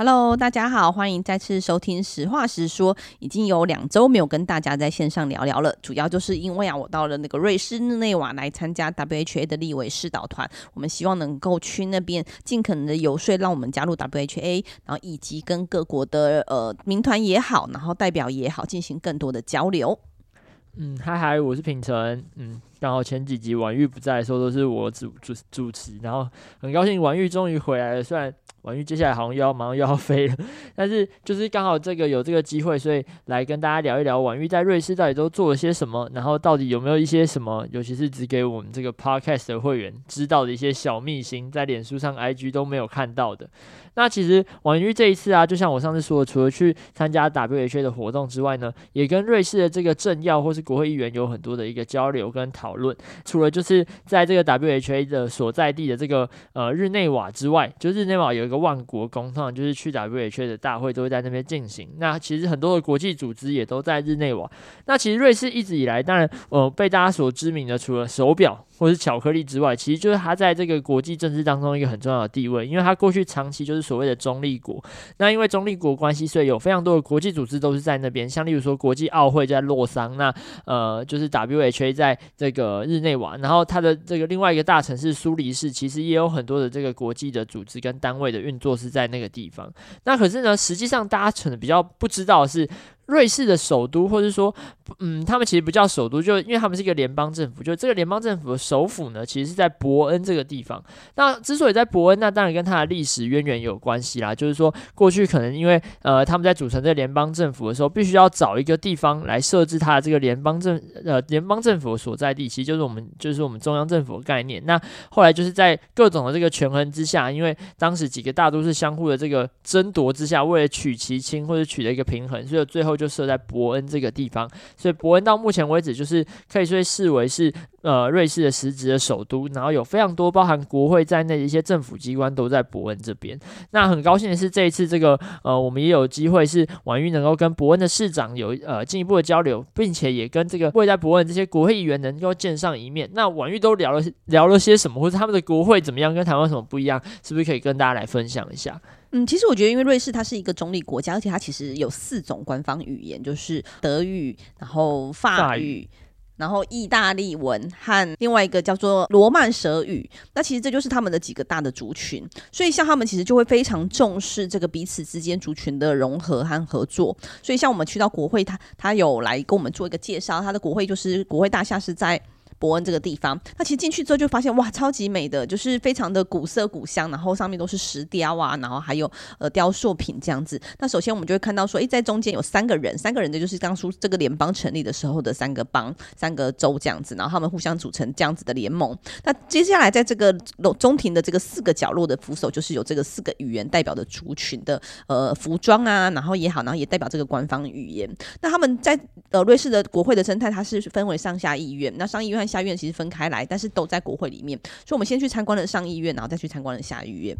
Hello，大家好，欢迎再次收听《实话实说》。已经有两周没有跟大家在线上聊聊了，主要就是因为啊，我到了那个瑞士日内瓦来参加 WHA 的立委试导团，我们希望能够去那边尽可能的游说，让我们加入 WHA，然后以及跟各国的呃民团也好，然后代表也好，进行更多的交流。嗯，嗨嗨，我是品成，嗯。刚好前几集婉玉不在的时候，都是我主主主持，然后很高兴婉玉终于回来了。虽然婉玉接下来好像又要马上又要飞了，但是就是刚好这个有这个机会，所以来跟大家聊一聊婉玉在瑞士到底都做了些什么，然后到底有没有一些什么，尤其是只给我们这个 podcast 的会员知道的一些小秘辛，在脸书上 IG 都没有看到的。那其实婉玉这一次啊，就像我上次说的，除了去参加 WHA 的活动之外呢，也跟瑞士的这个政要或是国会议员有很多的一个交流跟讨讨论。除了就是在这个 WHA 的所在地的这个呃日内瓦之外，就日内瓦有一个万国宫，通常就是去 WHA 的大会都会在那边进行。那其实很多的国际组织也都在日内瓦。那其实瑞士一直以来，当然呃被大家所知名的，除了手表。或是巧克力之外，其实就是它在这个国际政治当中一个很重要的地位，因为它过去长期就是所谓的中立国。那因为中立国关系，所以有非常多的国际组织都是在那边，像例如说国际奥会在洛桑，那呃就是 WHA 在这个日内瓦，然后它的这个另外一个大城市苏黎世，其实也有很多的这个国际的组织跟单位的运作是在那个地方。那可是呢，实际上大家可能比较不知道的是。瑞士的首都，或者说，嗯，他们其实不叫首都，就因为他们是一个联邦政府，就这个联邦政府的首府呢，其实是在伯恩这个地方。那之所以在伯恩，那当然跟它的历史渊源有关系啦。就是说，过去可能因为呃，他们在组成这联邦政府的时候，必须要找一个地方来设置它的这个联邦政呃联邦政府所在地，其实就是我们就是我们中央政府的概念。那后来就是在各种的这个权衡之下，因为当时几个大都市相互的这个争夺之下，为了取其轻或者取得一个平衡，所以最后。就设在伯恩这个地方，所以伯恩到目前为止就是可以说视为是呃瑞士的实质的首都，然后有非常多包含国会在内的一些政府机关都在伯恩这边。那很高兴的是这一次这个呃我们也有机会是婉玉能够跟伯恩的市长有呃进一步的交流，并且也跟这个位在伯恩这些国会议员能够见上一面。那婉玉都聊了聊了些什么，或者他们的国会怎么样，跟台湾什么不一样，是不是可以跟大家来分享一下？嗯，其实我觉得，因为瑞士它是一个中立国家，而且它其实有四种官方语言，就是德语，然后法语，法语然后意大利文和另外一个叫做罗曼舌语。那其实这就是他们的几个大的族群，所以像他们其实就会非常重视这个彼此之间族群的融合和合作。所以像我们去到国会，他他有来跟我们做一个介绍，他的国会就是国会大厦是在。伯恩这个地方，那其实进去之后就发现哇，超级美的，就是非常的古色古香，然后上面都是石雕啊，然后还有呃雕塑品这样子。那首先我们就会看到说，诶，在中间有三个人，三个人的就是当初这个联邦成立的时候的三个邦、三个州这样子，然后他们互相组成这样子的联盟。那接下来在这个中庭的这个四个角落的扶手，就是有这个四个语言代表的族群的呃服装啊，然后也好，然后也代表这个官方语言。那他们在呃瑞士的国会的生态，它是分为上下议院，那上议院。下院其实分开来，但是都在国会里面，所以我们先去参观了上议院，然后再去参观了下议院。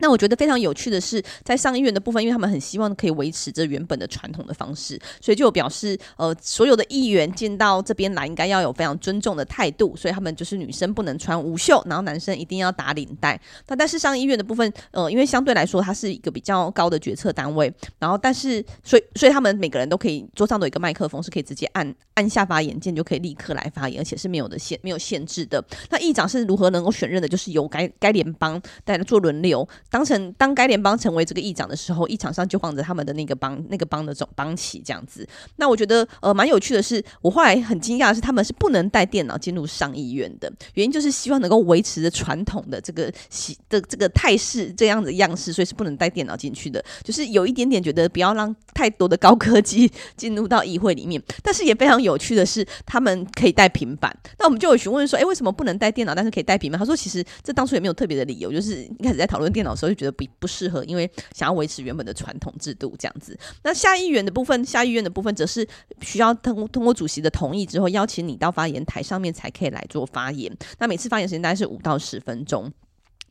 那我觉得非常有趣的是，在上议院的部分，因为他们很希望可以维持这原本的传统的方式，所以就表示，呃，所有的议员进到这边来，应该要有非常尊重的态度，所以他们就是女生不能穿无袖，然后男生一定要打领带。那但是上议院的部分，呃，因为相对来说它是一个比较高的决策单位，然后但是所以所以他们每个人都可以桌上都有一个麦克风，是可以直接按按下发言键就可以立刻来发言，而且是没有的限没有限制的。那议长是如何能够选任的？就是由该该联邦带来做轮流。当成当该联邦成为这个议长的时候，议场上就放着他们的那个邦那个邦的总邦旗这样子。那我觉得呃蛮有趣的是，我后来很惊讶的是，他们是不能带电脑进入上议院的，原因就是希望能够维持着传统的这个习的这个态势这样的样式，所以是不能带电脑进去的。就是有一点点觉得不要让太多的高科技 进入到议会里面，但是也非常有趣的是，他们可以带平板。那我们就有询问说，哎，为什么不能带电脑，但是可以带平板？他说，其实这当初也没有特别的理由，就是一开始在讨论电脑我就觉得。不不适合，因为想要维持原本的传统制度这样子。那下议院的部分，下议院的部分则是需要通过通过主席的同意之后，邀请你到发言台上面才可以来做发言。那每次发言时间大概是五到十分钟。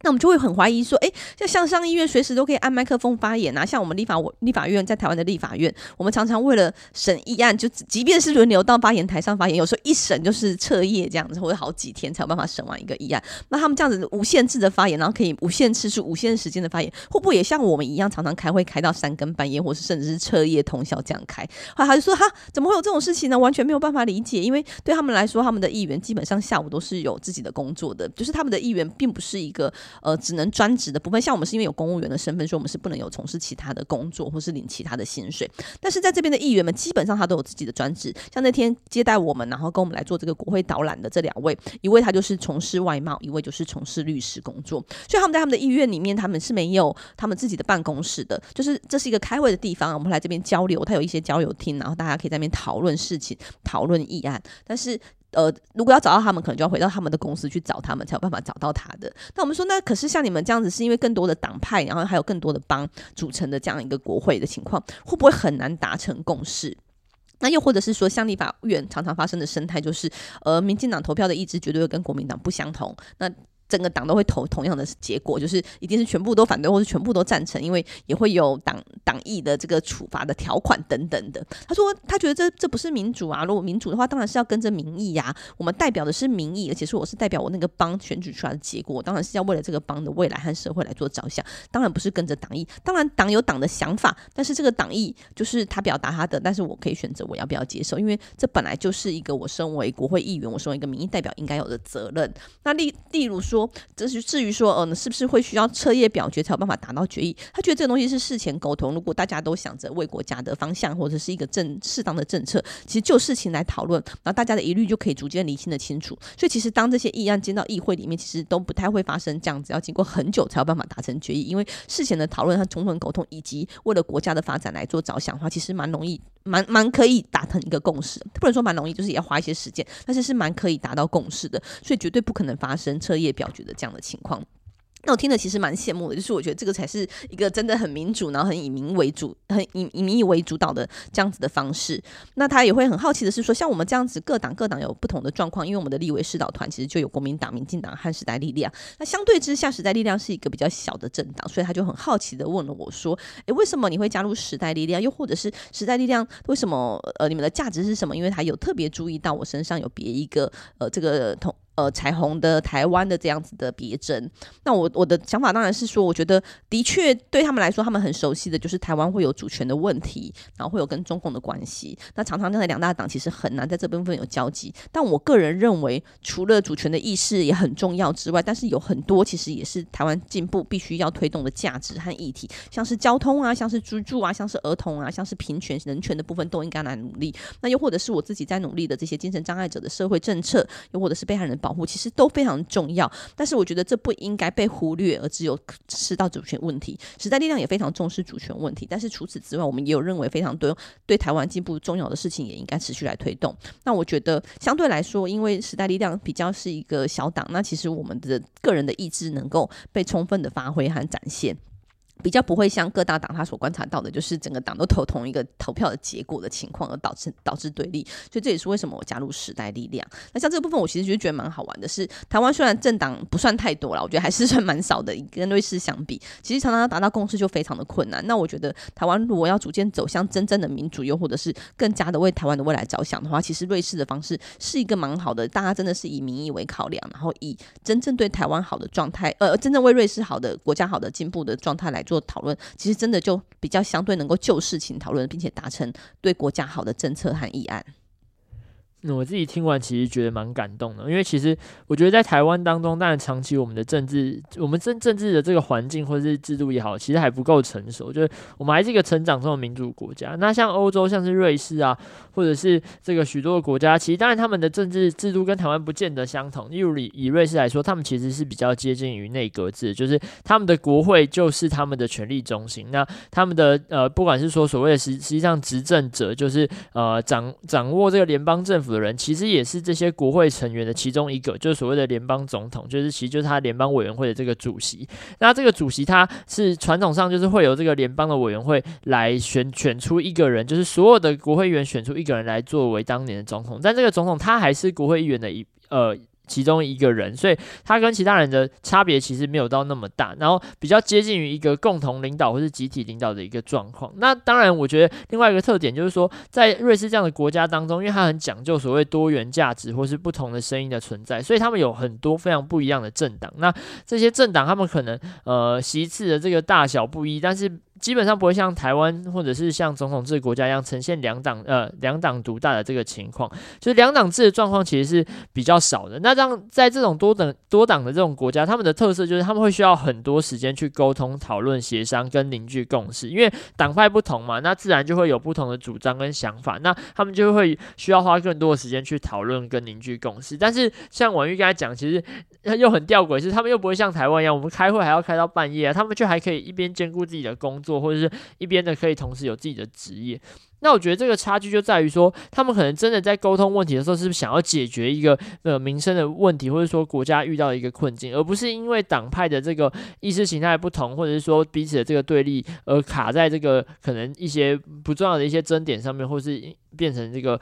那我们就会很怀疑说，哎，像像上议院随时都可以按麦克风发言啊，像我们立法我立法院在台湾的立法院，我们常常为了审议案，就即便是轮流到发言台上发言，有时候一审就是彻夜这样子，或者好几天才有办法审完一个议案。那他们这样子无限制的发言，然后可以无限次数、无限时间的发言，会不会也像我们一样，常常开会开到三更半夜，或是甚至是彻夜通宵这样开？后来他就说，哈，怎么会有这种事情呢？完全没有办法理解，因为对他们来说，他们的议员基本上下午都是有自己的工作的，就是他们的议员并不是一个呃只能专职的部分，像我们是因为有公务员的身份，所以我们是不能有从事其他的工作或是领其他的薪水。但是在这边的议员们，基本上他都有自己的专职。像那天接待我们，然后跟我们来做这个国会导览的这两位，一位他就是从事外贸，一位就是从事律师工作。所以他们在他们的议院里面，他们是没有他们自己的办公室的，就是这是一个开会的地方，我们来这边交流。他有一些交流厅，然后大家可以在那边讨论事情、讨论议案。但是呃，如果要找到他们，可能就要回到他们的公司去找他们，才有办法找到他的。那我们说，那可是像你们这样子，是因为更多的党派，然后还有更多的帮组成的这样一个国会的情况，会不会很难达成共识？那又或者是说，像立法院常常发生的生态，就是呃，民进党投票的意志绝对会跟国民党不相同。那整个党都会投同样的结果，就是一定是全部都反对，或是全部都赞成，因为也会有党党议的这个处罚的条款等等的。他说他觉得这这不是民主啊，如果民主的话，当然是要跟着民意呀、我们代表的是民意，而且说我是代表我那个帮选举出来的结果，当然是要为了这个帮的未来和社会来做着想，当然不是跟着党意。当然党有党的想法，但是这个党意就是他表达他的，但是我可以选择我要不要接受，因为这本来就是一个我身为国会议员，我身为一个民意代表应该有的责任。那例例如说。这是至于说，呃，是不是会需要彻夜表决才有办法达到决议？他觉得这个东西是事前沟通。如果大家都想着为国家的方向或者是一个正适当的政策，其实就事情来讨论，然后大家的疑虑就可以逐渐厘清的清楚。所以，其实当这些议案进到议会里面，其实都不太会发生这样子，要经过很久才有办法达成决议。因为事前的讨论和充分沟通，以及为了国家的发展来做着想的话，其实蛮容易，蛮蛮可以达成一个共识。不能说蛮容易，就是也要花一些时间，但是是蛮可以达到共识的。所以，绝对不可能发生彻夜表觉的这样的情况。那我听了其实蛮羡慕的，就是我觉得这个才是一个真的很民主，然后很以民为主，很以以民意为主导的这样子的方式。那他也会很好奇的是说，像我们这样子各党各党有不同的状况，因为我们的立委视导团其实就有国民党、民进党和时代力量。那相对之下，时代力量是一个比较小的政党，所以他就很好奇的问了我说：“诶，为什么你会加入时代力量？又或者是时代力量为什么？呃，你们的价值是什么？因为他有特别注意到我身上有别一个呃这个同。”呃，彩虹的台湾的这样子的别针，那我我的想法当然是说，我觉得的确对他们来说，他们很熟悉的就是台湾会有主权的问题，然后会有跟中共的关系。那常常这样的两大党其实很难在这部分有交集。但我个人认为，除了主权的意识也很重要之外，但是有很多其实也是台湾进步必须要推动的价值和议题，像是交通啊，像是居住啊，像是儿童啊，像是平权人权的部分都应该来努力。那又或者是我自己在努力的这些精神障碍者的社会政策，又或者是被害人。保护其实都非常重要，但是我觉得这不应该被忽略，而只有吃到主权问题。时代力量也非常重视主权问题，但是除此之外，我们也有认为非常多对台湾进步重要的事情，也应该持续来推动。那我觉得相对来说，因为时代力量比较是一个小党，那其实我们的个人的意志能够被充分的发挥和展现。比较不会像各大党他所观察到的，就是整个党都投同一个投票的结果的情况，而导致导致对立。所以这也是为什么我加入时代力量。那像这个部分，我其实就觉得蛮好玩的是，台湾虽然政党不算太多了，我觉得还是 算蛮少的，跟瑞士相比，其实常常要达到共识就非常的困难。那我觉得台湾如果要逐渐走向真正的民主，又或者是更加的为台湾的未来着想的话，其实瑞士的方式是一个蛮好的，大家真的是以民意为考量，然后以真正对台湾好的状态，呃，真正为瑞士好的国家好的进步的状态来做讨论，其实真的就比较相对能够就事情讨论，并且达成对国家好的政策和议案。我自己听完，其实觉得蛮感动的，因为其实我觉得在台湾当中，当然长期我们的政治，我们政政治的这个环境或者是制度也好，其实还不够成熟，就是我们还是一个成长中的民主国家。那像欧洲，像是瑞士啊，或者是这个许多的国家，其实当然他们的政治制度跟台湾不见得相同。例如以以瑞士来说，他们其实是比较接近于内阁制，就是他们的国会就是他们的权力中心。那他们的呃，不管是说所谓的实实际上执政者，就是呃掌掌握这个联邦政府的人其实也是这些国会成员的其中一个，就是所谓的联邦总统，就是其实就是他联邦委员会的这个主席。那这个主席他是传统上就是会由这个联邦的委员会来选选出一个人，就是所有的国会议员选出一个人来作为当年的总统。但这个总统他还是国会议员的一呃。其中一个人，所以他跟其他人的差别其实没有到那么大，然后比较接近于一个共同领导或是集体领导的一个状况。那当然，我觉得另外一个特点就是说，在瑞士这样的国家当中，因为它很讲究所谓多元价值或是不同的声音的存在，所以他们有很多非常不一样的政党。那这些政党他们可能呃席次的这个大小不一，但是。基本上不会像台湾或者是像总统制国家一样呈现两党呃两党独大的这个情况，就是两党制的状况其实是比较少的。那这样在这种多等多党的这种国家，他们的特色就是他们会需要很多时间去沟通、讨论、协商跟凝聚共识，因为党派不同嘛，那自然就会有不同的主张跟想法，那他们就会需要花更多的时间去讨论跟凝聚共识。但是像婉玉刚才讲，其实又很吊诡，是他们又不会像台湾一样，我们开会还要开到半夜啊，他们却还可以一边兼顾自己的工作。或者是一边的可以同时有自己的职业，那我觉得这个差距就在于说，他们可能真的在沟通问题的时候，是不是想要解决一个呃民生的问题，或者说国家遇到一个困境，而不是因为党派的这个意识形态不同，或者是说彼此的这个对立而卡在这个可能一些不重要的一些争点上面，或是变成这个。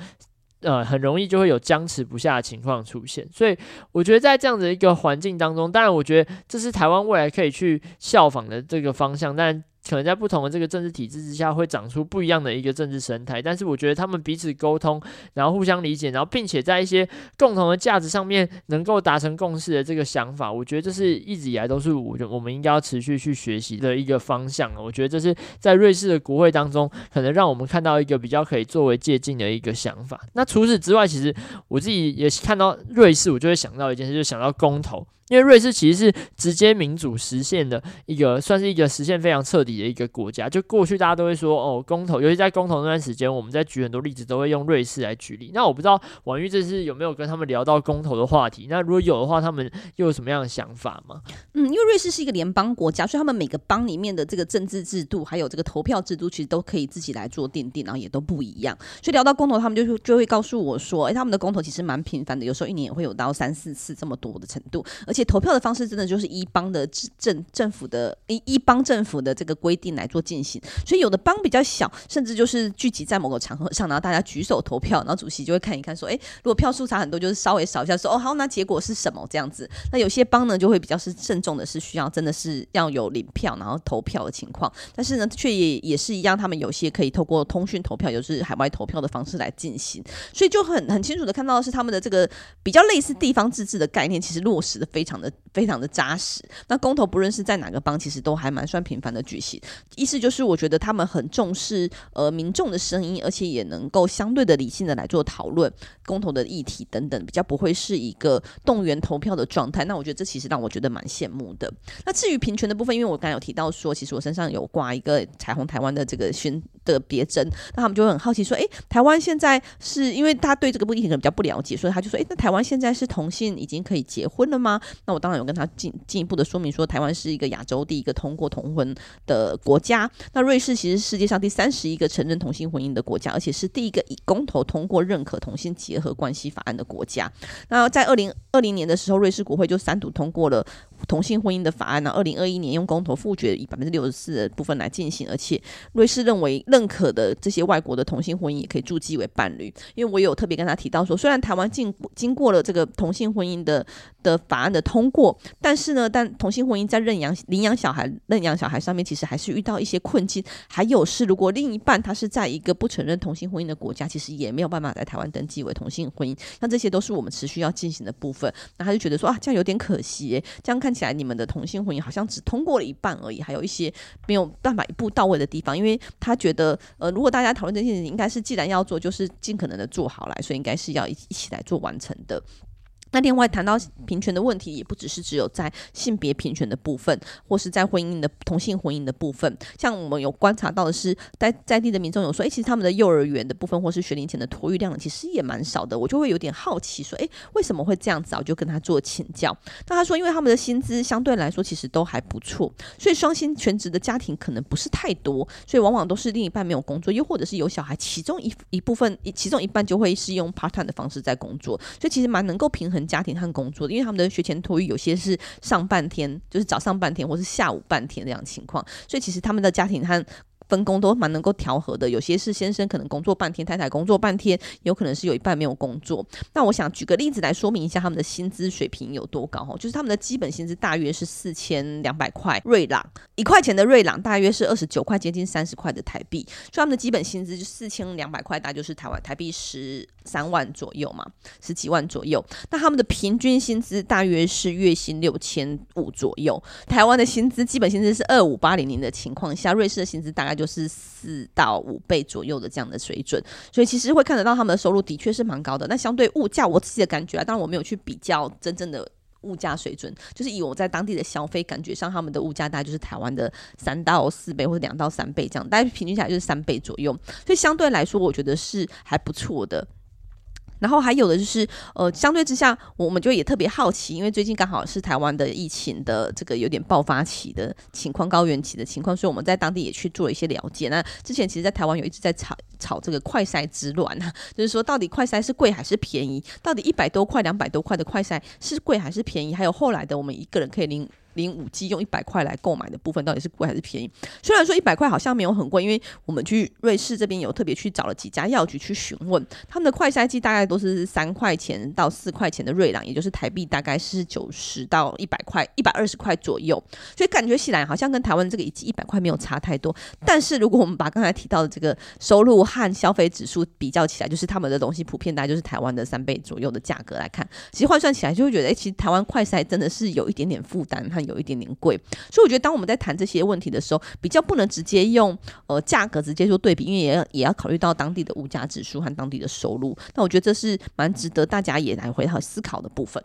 呃，很容易就会有僵持不下的情况出现，所以我觉得在这样的一个环境当中，当然我觉得这是台湾未来可以去效仿的这个方向，但。可能在不同的这个政治体制之下，会长出不一样的一个政治生态。但是我觉得他们彼此沟通，然后互相理解，然后并且在一些共同的价值上面能够达成共识的这个想法，我觉得这是一直以来都是我我们应该要持续去学习的一个方向。我觉得这是在瑞士的国会当中，可能让我们看到一个比较可以作为借鉴的一个想法。那除此之外，其实我自己也看到瑞士，我就会想到一件事，就想到公投。因为瑞士其实是直接民主实现的一个，算是一个实现非常彻底的一个国家。就过去大家都会说，哦，公投，尤其在公投那段时间，我们在举很多例子，都会用瑞士来举例。那我不知道婉玉这次有没有跟他们聊到公投的话题？那如果有的话，他们又有什么样的想法吗？嗯，因为瑞士是一个联邦国家，所以他们每个邦里面的这个政治制度，还有这个投票制度，其实都可以自己来做奠定，然后也都不一样。所以聊到公投，他们就就会告诉我说，哎，他们的公投其实蛮频繁的，有时候一年也会有到三四次这么多的程度，而且投票的方式真的。就是一邦的政政府的一一邦政府的这个规定来做进行，所以有的邦比较小，甚至就是聚集在某个场合上，然后大家举手投票，然后主席就会看一看，说，哎，如果票数差很多，就是稍微少一下，说，哦，好，那结果是什么这样子？那有些邦呢，就会比较是慎重的，是需要真的是要有领票然后投票的情况，但是呢，却也也是一样，他们有些可以透过通讯投票，就是海外投票的方式来进行，所以就很很清楚的看到是他们的这个比较类似地方自治的概念，其实落实的非非常的非常的。扎实。那公投不论是在哪个邦，其实都还蛮算频繁的举行。意思就是，我觉得他们很重视呃民众的声音，而且也能够相对的理性的来做讨论公投的议题等等，比较不会是一个动员投票的状态。那我觉得这其实让我觉得蛮羡慕的。那至于平权的部分，因为我刚才有提到说，其实我身上有挂一个彩虹台湾的这个宣的别针，那他们就会很好奇说，诶，台湾现在是因为他对这个议题可能比较不了解，所以他就说，诶，那台湾现在是同性已经可以结婚了吗？那我当然有跟他进进。一步的说明说，台湾是一个亚洲第一个通过同婚的国家。那瑞士其实世界上第三十一个承认同性婚姻的国家，而且是第一个以公投通过认可同性结合关系法案的国家。那在二零二零年的时候，瑞士国会就三读通过了同性婚姻的法案。呢二零二一年用公投复决以百分之六十四的部分来进行，而且瑞士认为认可的这些外国的同性婚姻也可以注记为伴侣。因为我有特别跟他提到说，虽然台湾经经过了这个同性婚姻的的法案的通过，但是呢。但同性婚姻在认养、领养小孩、认养小孩上面，其实还是遇到一些困境。还有是，如果另一半他是在一个不承认同性婚姻的国家，其实也没有办法在台湾登记为同性婚姻。那这些都是我们持续要进行的部分。那他就觉得说啊，这样有点可惜，这样看看起来你们的同性婚姻好像只通过了一半而已，还有一些没有办法一步到位的地方。因为他觉得，呃，如果大家讨论这件事情，应该是既然要做，就是尽可能的做好来，所以应该是要一一起来做完成的。那另外谈到平权的问题，也不只是只有在性别平权的部分，或是在婚姻的同性婚姻的部分。像我们有观察到的是，在在地的民众有说，诶，其实他们的幼儿园的部分，或是学龄前的托育量，其实也蛮少的。我就会有点好奇，说，诶，为什么会这样子？我就跟他做请教。那他说，因为他们的薪资相对来说其实都还不错，所以双薪全职的家庭可能不是太多，所以往往都是另一半没有工作，又或者是有小孩，其中一一部分，其中一半就会是用 part time 的方式在工作，所以其实蛮能够平衡。家庭和工作，因为他们的学前托育有些是上半天，就是早上半天，或是下午半天这样情况，所以其实他们的家庭和分工都蛮能够调和的。有些是先生可能工作半天，太太工作半天，有可能是有一半没有工作。那我想举个例子来说明一下他们的薪资水平有多高哦，就是他们的基本薪资大约是四千两百块瑞郎，一块钱的瑞郎大约是二十九块，接近三十块的台币。所以他们的基本薪资就四千两百块，大概就是台湾台币十三万左右嘛，十几万左右。那他们的平均薪资大约是月薪六千五左右。台湾的薪资基本薪资是二五八零零的情况下，瑞士的薪资大概就是四到五倍左右的这样的水准。所以其实会看得到他们的收入的确是蛮高的。那相对物价，我自己的感觉啊，当然我没有去比较真正的物价水准，就是以我在当地的消费感觉上，他们的物价大概就是台湾的三到四倍或者两到三倍这样，大概平均下来就是三倍左右。所以相对来说，我觉得是还不错的。然后还有的就是，呃，相对之下，我们就也特别好奇，因为最近刚好是台湾的疫情的这个有点爆发期的情况，高原期的情况，所以我们在当地也去做了一些了解。那之前其实，在台湾有一直在炒炒这个快筛之乱啊，就是说到底快筛是贵还是便宜？到底一百多块、两百多块的快筛是贵还是便宜？还有后来的我们一个人可以领。零五 G 用一百块来购买的部分到底是贵还是便宜？虽然说一百块好像没有很贵，因为我们去瑞士这边有特别去找了几家药局去询问，他们的快筛剂大概都是三块钱到四块钱的瑞郎，也就是台币大概是九十到一百块、一百二十块左右，所以感觉起来好像跟台湾这个一剂一百块没有差太多。但是如果我们把刚才提到的这个收入和消费指数比较起来，就是他们的东西普遍大概就是台湾的三倍左右的价格来看，其实换算起来就会觉得，哎，其实台湾快筛真的是有一点点负担。有一点点贵，所以我觉得当我们在谈这些问题的时候，比较不能直接用呃价格直接做对比，因为也要也要考虑到当地的物价指数和当地的收入。那我觉得这是蛮值得大家也来回头思考的部分。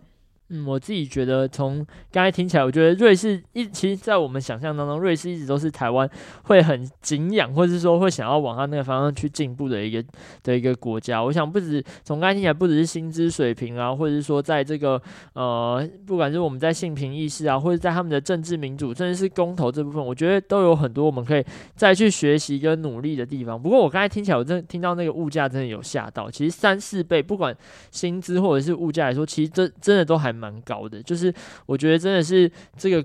嗯，我自己觉得从刚才听起来，我觉得瑞士一其实，在我们想象当中，瑞士一直都是台湾会很敬仰，或者是说会想要往他那个方向去进步的一个的一个国家。我想不止从刚才听起来，不只是薪资水平啊，或者是说在这个呃，不管是我们在性平意识啊，或者在他们的政治民主，甚至是公投这部分，我觉得都有很多我们可以再去学习跟努力的地方。不过我刚才听起来，我真的听到那个物价真的有吓到，其实三四倍，不管薪资或者是物价来说，其实这真的都还。蛮高的，就是我觉得真的是这个。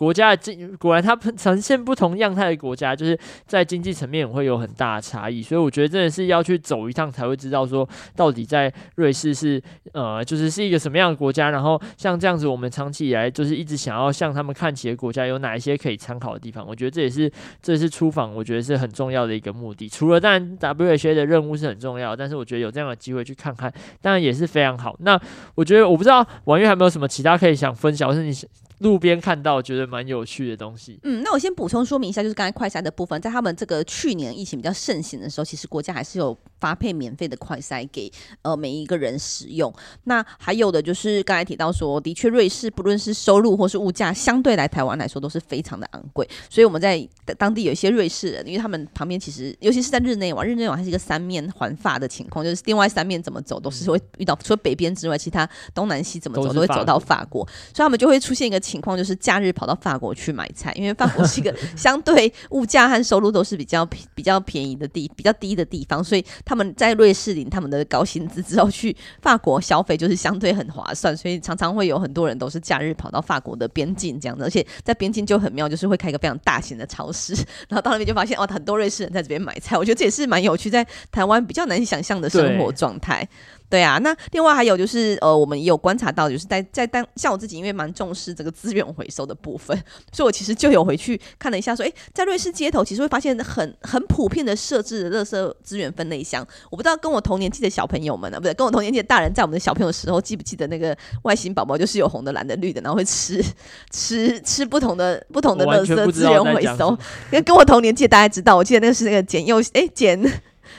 国家的经果然，它呈现不同样态的国家，就是在经济层面会有很大的差异。所以我觉得真的是要去走一趟才会知道，说到底在瑞士是呃，就是是一个什么样的国家。然后像这样子，我们长期以来就是一直想要向他们看齐的国家，有哪一些可以参考的地方？我觉得这也是这也是出访，我觉得是很重要的一个目的。除了当然 WHA 的任务是很重要，但是我觉得有这样的机会去看看，当然也是非常好。那我觉得我不知道婉諭还没有什么其他可以想分享，或是你。路边看到觉得蛮有趣的东西。嗯，那我先补充说明一下，就是刚才快筛的部分，在他们这个去年疫情比较盛行的时候，其实国家还是有发配免费的快筛给呃每一个人使用。那还有的就是刚才提到说，的确瑞士不论是收入或是物价，相对来台湾来说都是非常的昂贵。所以我们在当地有一些瑞士人，因为他们旁边其实尤其是在日内瓦，日内瓦还是一个三面环法的情况，就是另外三面怎么走都是会遇到，除了北边之外，其他东南西怎么走都，都会走到法国，所以他们就会出现一个。情况就是假日跑到法国去买菜，因为法国是一个相对物价和收入都是比较比较便宜的地比较低的地方，所以他们在瑞士领他们的高薪资之后去法国消费就是相对很划算，所以常常会有很多人都是假日跑到法国的边境这样子，而且在边境就很妙，就是会开一个非常大型的超市，然后到那边就发现哦，很多瑞士人在这边买菜，我觉得这也是蛮有趣，在台湾比较难以想象的生活状态。对啊，那另外还有就是，呃，我们也有观察到，就是在在当像我自己，因为蛮重视这个资源回收的部分，所以我其实就有回去看了一下，说，诶，在瑞士街头，其实会发现很很普遍的设置的垃圾资源分类箱。我不知道跟我同年纪的小朋友们呢、啊，不对，跟我同年纪的大人，在我们的小朋友的时候，记不记得那个外星宝宝，就是有红的、蓝的、绿的，然后会吃 吃吃不同的不同的垃圾资源回收。因为 跟我同年纪，大家知道，我记得那个是那个简又诶简。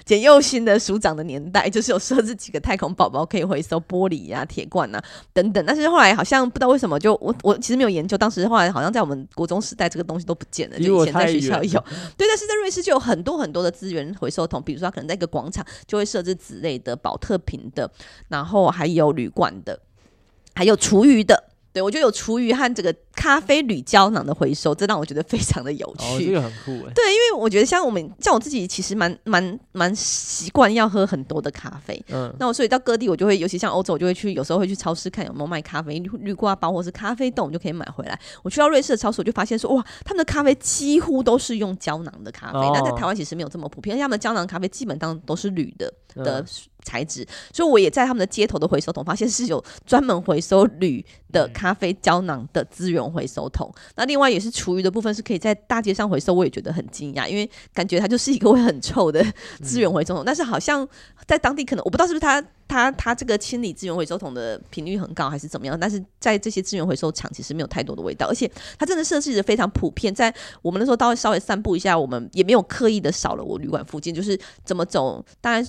简又新的署长的年代，就是有设置几个太空宝宝可以回收玻璃呀、啊、铁罐啊等等。但是后来好像不知道为什么就，就我我其实没有研究，当时后来好像在我们国中时代，这个东西都不见了。就以前在学校有，对，但是在瑞士就有很多很多的资源回收桶，比如说他可能在一个广场就会设置纸类的、保特瓶的，然后还有铝罐的，还有厨余的。对，我觉得有厨余和这个咖啡铝胶囊的回收，这让我觉得非常的有趣。哦，这个很酷哎。对，因为我觉得像我们像我自己，其实蛮蛮蛮习惯要喝很多的咖啡。嗯，那我所以到各地，我就会，尤其像欧洲，我就会去，有时候会去超市看有没有卖咖啡滤滤挂包，或是咖啡豆，我就可以买回来。我去到瑞士的超市，我就发现说，哇，他们的咖啡几乎都是用胶囊的咖啡。那、哦、在台湾其实没有这么普遍，因为他们的胶囊咖啡基本上都是铝的的。嗯材质，所以我也在他们的街头的回收桶发现是有专门回收铝的咖啡胶囊的资源回收桶。嗯、那另外也是厨余的部分是可以在大街上回收，我也觉得很惊讶，因为感觉它就是一个会很臭的资源回收桶。嗯、但是好像在当地可能我不知道是不是它它它这个清理资源回收桶的频率很高还是怎么样，但是在这些资源回收厂其实没有太多的味道，而且它真的设计的非常普遍。在我们那时候到稍微散步一下，我们也没有刻意的扫了我旅馆附近，就是怎么走，当然。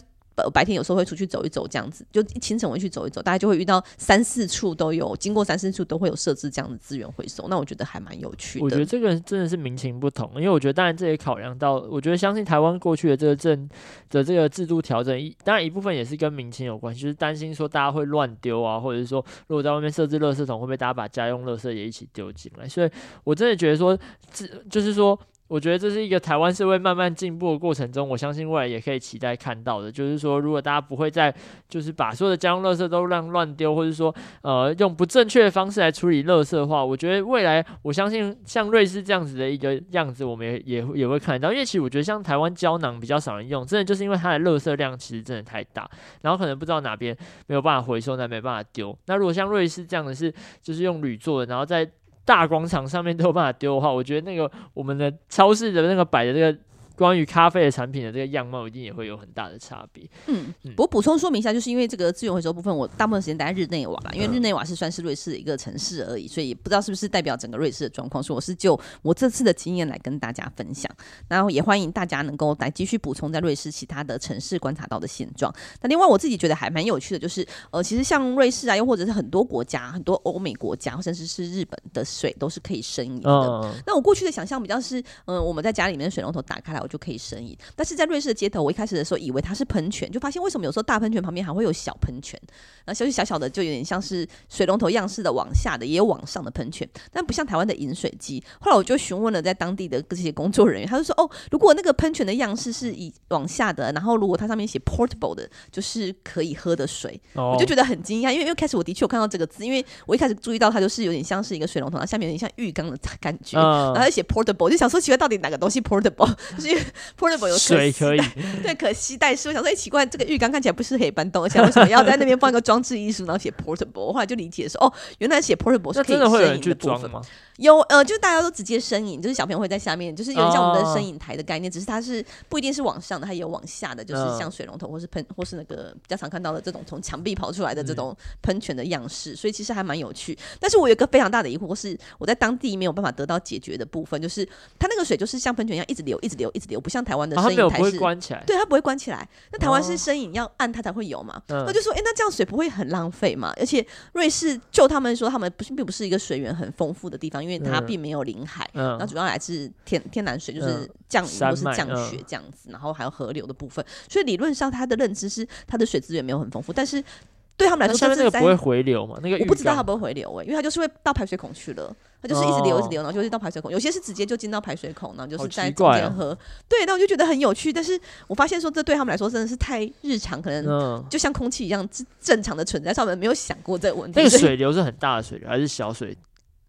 白天有时候会出去走一走，这样子就清晨会去走一走，大家就会遇到三四处都有，经过三四处都会有设置这样的资源回收，那我觉得还蛮有趣的。我觉得这个真的是民情不同，因为我觉得当然这也考量到，我觉得相信台湾过去的这个政的这个制度调整，当然一部分也是跟民情有关系，就是担心说大家会乱丢啊，或者是说如果在外面设置垃圾桶，会不会大家把家用垃圾也一起丢进来？所以我真的觉得说，这就是说。我觉得这是一个台湾社会慢慢进步的过程中，我相信未来也可以期待看到的，就是说，如果大家不会再就是把所有的家用垃圾都让乱丢，或者说呃用不正确的方式来处理垃圾的话，我觉得未来我相信像瑞士这样子的一个样子，我们也也也会看到。因为其实我觉得像台湾胶囊比较少人用，真的就是因为它的垃圾量其实真的太大，然后可能不知道哪边没有办法回收，那没办法丢。那如果像瑞士这样的是就是用铝做的，然后在大广场上面都有办法丢的话，我觉得那个我们的超市的那个摆的那个。关于咖啡的产品的这个样貌，一定也会有很大的差别。嗯，我补充说明一下，就是因为这个资源回收部分，我大部分时间待在日内瓦啦，因为日内瓦是算是瑞士的一个城市而已，所以不知道是不是代表整个瑞士的状况。所以我是就我这次的经验来跟大家分享，然后也欢迎大家能够来继续补充在瑞士其他的城市观察到的现状。那另外我自己觉得还蛮有趣的，就是呃，其实像瑞士啊，又或者是很多国家，很多欧美国家，甚至是日本的水都是可以生饮的。嗯、那我过去的想象比较是，嗯、呃，我们在家里面的水龙头打开来，我就可以生饮。但是在瑞士的街头，我一开始的时候以为它是喷泉，就发现为什么有时候大喷泉旁边还会有小喷泉，然后小小小的就有点像是水龙头样式的往下的，也有往上的喷泉，但不像台湾的饮水机。后来我就询问了在当地的这些工作人员，他就说：“哦，如果那个喷泉的样式是以往下的，然后如果它上面写 portable 的，就是可以喝的水。”我就觉得很惊讶，因为因为开始我的确有看到这个字，因为我一开始注意到它就是有点像是一个水龙头，它下面有点像浴缸的 感觉，然后写 portable，就想说奇怪，到底哪个东西 portable？就是因为 portable。有水可以，对，可惜。但是。我想说，哎，奇怪，这个浴缸看起来不是可以搬动，而且为什么要在那边放一个装置艺术，然后写 portable？我后来就理解说，哦，原来写 portable 是可以摄影的部分吗？有，呃，就大家都直接身影，就是小朋友会在下面，就是有点像我们的身影台的概念，只是它是不一定是往上的，它也有往下的，就是像水龙头或是喷或是那个比较常看到的这种从墙壁跑出来的这种喷泉的样式，所以其实还蛮有趣。但是我有一个非常大的疑惑是，我在当地没有办法得到解决的部分，就是它那个水就是像喷泉一样一直流，一直流，一直流，不像台湾的。它没有不会关起来，对，它不会关起来。那台湾是身影要按它才会有嘛？那、哦、就说，哎、欸，那这样水不会很浪费嘛？而且瑞士就他们说，他们不是并不是一个水源很丰富的地方，因为它并没有临海，那、嗯、主要来自天天然水，就是降雨或是降雪这样子，然后还有河流的部分。所以理论上，它的认知是它的水资源没有很丰富，但是。对他们来说，那，那个不会回流嘛？那个我不知道它不会回流诶、欸，因为它就是会到排水孔去了，它就是一直流一直流，然后就是到排水孔。有些是直接就进到排水孔，然后就是在中间喝。哦、对，那我就觉得很有趣。但是我发现说，这对他们来说真的是太日常，可能就像空气一样正常的存在，他们没有想过这个问题。那个水流是很大的水流还是小水？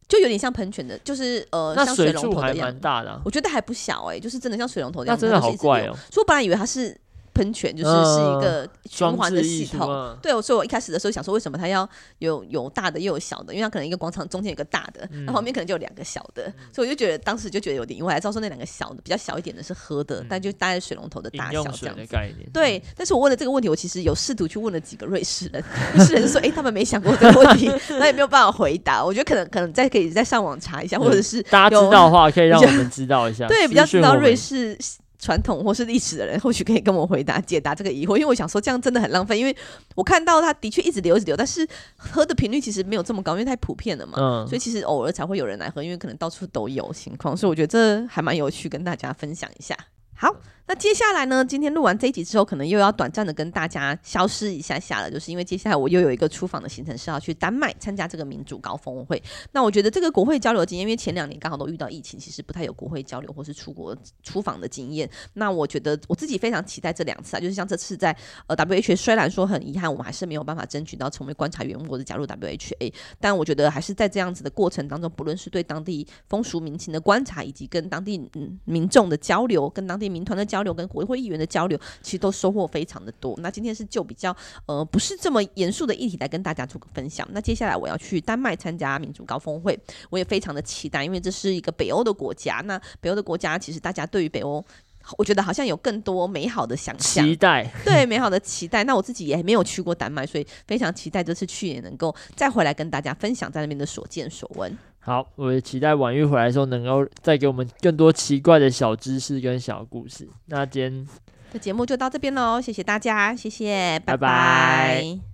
就有点像喷泉的，就是呃，像水龙头的样。蛮大的、啊，我觉得还不小诶、欸，就是真的像水龙头一样。那真的好怪哦！所以我本来以为它是。喷泉就是是一个循环的系统，呃、对，所以我一开始的时候想说，为什么它要有有大的又有小的？因为它可能一个广场中间有个大的，那、嗯、旁边可能就有两个小的，嗯、所以我就觉得当时就觉得有点意外。知道说那两个小的比较小一点的是喝的，嗯、但就大概水龙头的大小这样子。对，但是我问了这个问题，我其实有试图去问了几个瑞士人，瑞士人说，哎、欸，他们没想过这个问题，那也没有办法回答。我觉得可能可能再可以再上网查一下，或者是大家知道的话，可以让我们知道一下。对，比较知道瑞士。传统或是历史的人，或许可以跟我回答解答这个疑惑，因为我想说这样真的很浪费，因为我看到它的确一直流一直流，但是喝的频率其实没有这么高，因为太普遍了嘛，嗯、所以其实偶尔才会有人来喝，因为可能到处都有情况，所以我觉得这还蛮有趣，跟大家分享一下。好，那接下来呢？今天录完这一集之后，可能又要短暂的跟大家消失一下下了，就是因为接下来我又有一个出访的行程是要去丹麦参加这个民主高峰会。那我觉得这个国会交流的经验，因为前两年刚好都遇到疫情，其实不太有国会交流或是出国出访的经验。那我觉得我自己非常期待这两次啊，就是像这次在呃 WHA，虽然说很遗憾，我们还是没有办法争取到成为观察员或者加入 WHA，但我觉得还是在这样子的过程当中，不论是对当地风俗民情的观察，以及跟当地嗯民众的交流，跟当地民团的交流，跟国会议员的交流，其实都收获非常的多。那今天是就比较呃不是这么严肃的议题来跟大家做个分享。那接下来我要去丹麦参加民主高峰会，我也非常的期待，因为这是一个北欧的国家。那北欧的国家，其实大家对于北欧，我觉得好像有更多美好的想象，期待对美好的期待。那我自己也没有去过丹麦，所以非常期待这次去也能够再回来跟大家分享在那边的所见所闻。好，我也期待婉玉回来的时候能够再给我们更多奇怪的小知识跟小故事。那今天的节目就到这边喽，谢谢大家，谢谢，拜拜。拜拜。